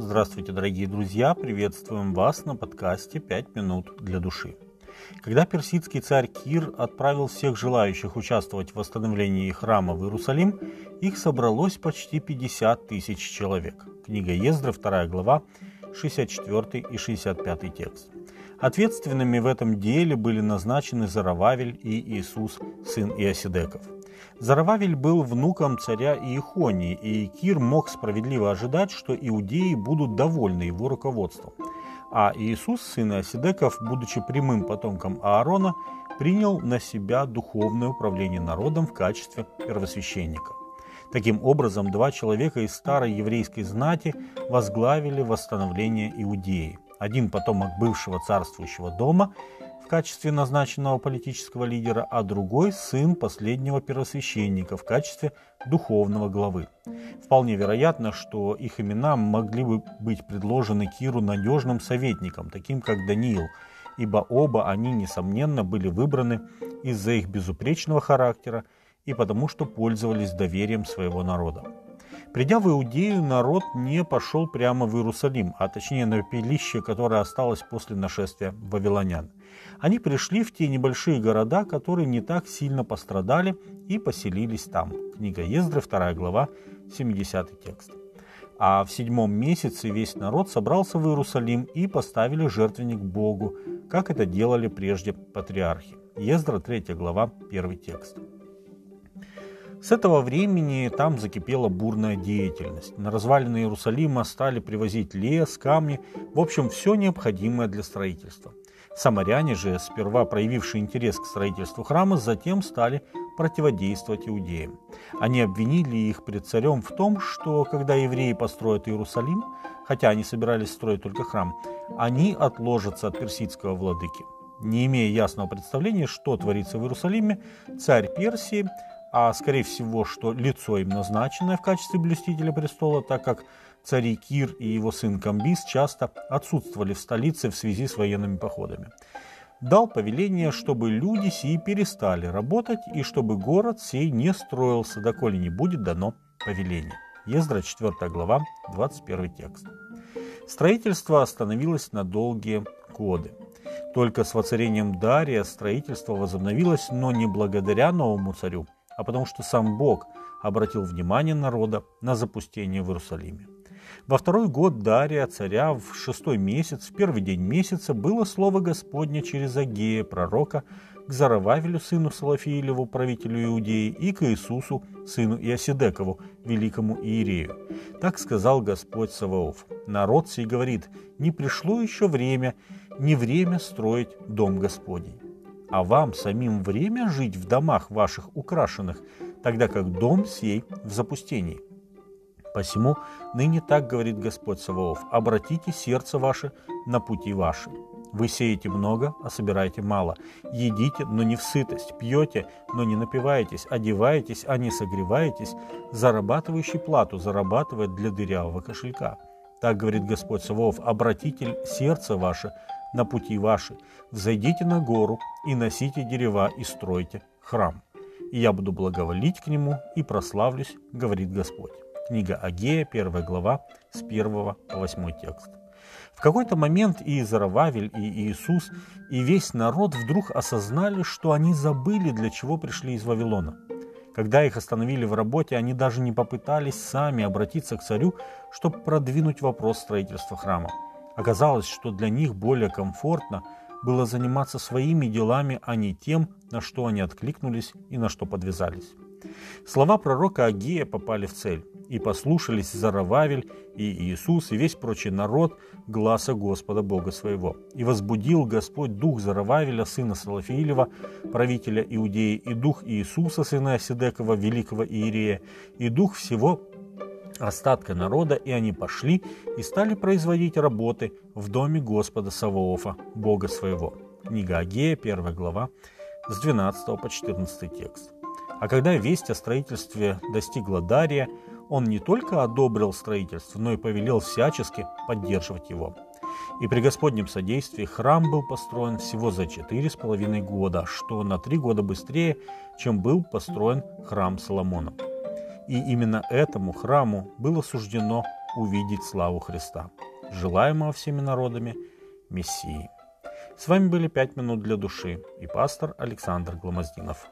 Здравствуйте, дорогие друзья! Приветствуем вас на подкасте «Пять минут для души». Когда персидский царь Кир отправил всех желающих участвовать в восстановлении храма в Иерусалим, их собралось почти 50 тысяч человек. Книга Ездры, 2 глава, 64 и 65 текст. Ответственными в этом деле были назначены Зарававель и Иисус, сын Иосидеков – Зарававель был внуком царя Иехонии, и Кир мог справедливо ожидать, что иудеи будут довольны его руководством. А Иисус, сын Осидеков, будучи прямым потомком Аарона, принял на себя духовное управление народом в качестве первосвященника. Таким образом, два человека из старой еврейской знати возглавили восстановление Иудеи. Один потомок бывшего царствующего дома в качестве назначенного политического лидера, а другой – сын последнего первосвященника в качестве духовного главы. Вполне вероятно, что их имена могли бы быть предложены Киру надежным советникам, таким как Даниил, ибо оба они, несомненно, были выбраны из-за их безупречного характера и потому, что пользовались доверием своего народа. Придя в Иудею, народ не пошел прямо в Иерусалим, а точнее на пепелище, которое осталось после нашествия вавилонян. Они пришли в те небольшие города, которые не так сильно пострадали, и поселились там. Книга Ездры, 2 глава, 70 текст. А в седьмом месяце весь народ собрался в Иерусалим и поставили жертвенник Богу, как это делали прежде патриархи. Ездра, 3 глава, 1 текст. С этого времени там закипела бурная деятельность. На развалины Иерусалима стали привозить лес, камни, в общем, все необходимое для строительства. Самаряне же, сперва проявившие интерес к строительству храма, затем стали противодействовать иудеям. Они обвинили их пред царем в том, что когда евреи построят Иерусалим, хотя они собирались строить только храм, они отложатся от персидского владыки. Не имея ясного представления, что творится в Иерусалиме, царь Персии а скорее всего, что лицо им назначенное в качестве блюстителя престола, так как цари Кир и его сын Камбис часто отсутствовали в столице в связи с военными походами. Дал повеление, чтобы люди сии перестали работать и чтобы город сей не строился, доколе не будет дано повеление. Ездра 4 глава, 21 текст. Строительство остановилось на долгие годы. Только с воцарением Дария строительство возобновилось, но не благодаря новому царю, а потому что сам Бог обратил внимание народа на запустение в Иерусалиме. Во второй год Дария, царя, в шестой месяц, в первый день месяца, было слово Господне через Агея, пророка, к Зарававелю, сыну Салафиилеву, правителю Иудеи, и к Иисусу, сыну Иосидекову, великому Иерею. Так сказал Господь Саваоф. Народ сей говорит, не пришло еще время, не время строить дом Господень а вам самим время жить в домах ваших украшенных, тогда как дом сей в запустении. Посему ныне так говорит Господь Саваоф, обратите сердце ваше на пути ваши. Вы сеете много, а собираете мало. Едите, но не в сытость. Пьете, но не напиваетесь. Одеваетесь, а не согреваетесь. Зарабатывающий плату зарабатывает для дырявого кошелька. Так говорит Господь Саваоф, обратите сердце ваше на пути ваши, взойдите на гору и носите дерева и стройте храм. И я буду благоволить к нему и прославлюсь, говорит Господь. Книга Агея, 1 глава, с 1 по 8 текст. В какой-то момент и Зарававель, и Иисус, и весь народ вдруг осознали, что они забыли, для чего пришли из Вавилона. Когда их остановили в работе, они даже не попытались сами обратиться к царю, чтобы продвинуть вопрос строительства храма. Оказалось, что для них более комфортно было заниматься своими делами, а не тем, на что они откликнулись и на что подвязались. Слова пророка Агея попали в цель, и послушались Зарававель и Иисус и весь прочий народ гласа Господа Бога своего. И возбудил Господь дух Зарававеля, сына Салафиилева, правителя Иудеи, и дух Иисуса, сына Осидекова, великого Иерея, и дух всего остатка народа, и они пошли и стали производить работы в доме Господа Саваофа, Бога своего. Книга Агея, 1 глава, с 12 по 14 текст. А когда весть о строительстве достигла Дария, он не только одобрил строительство, но и повелел всячески поддерживать его. И при Господнем содействии храм был построен всего за четыре с половиной года, что на три года быстрее, чем был построен храм Соломона. И именно этому храму было суждено увидеть славу Христа, желаемого всеми народами Мессии. С вами были «Пять минут для души» и пастор Александр Гломоздинов.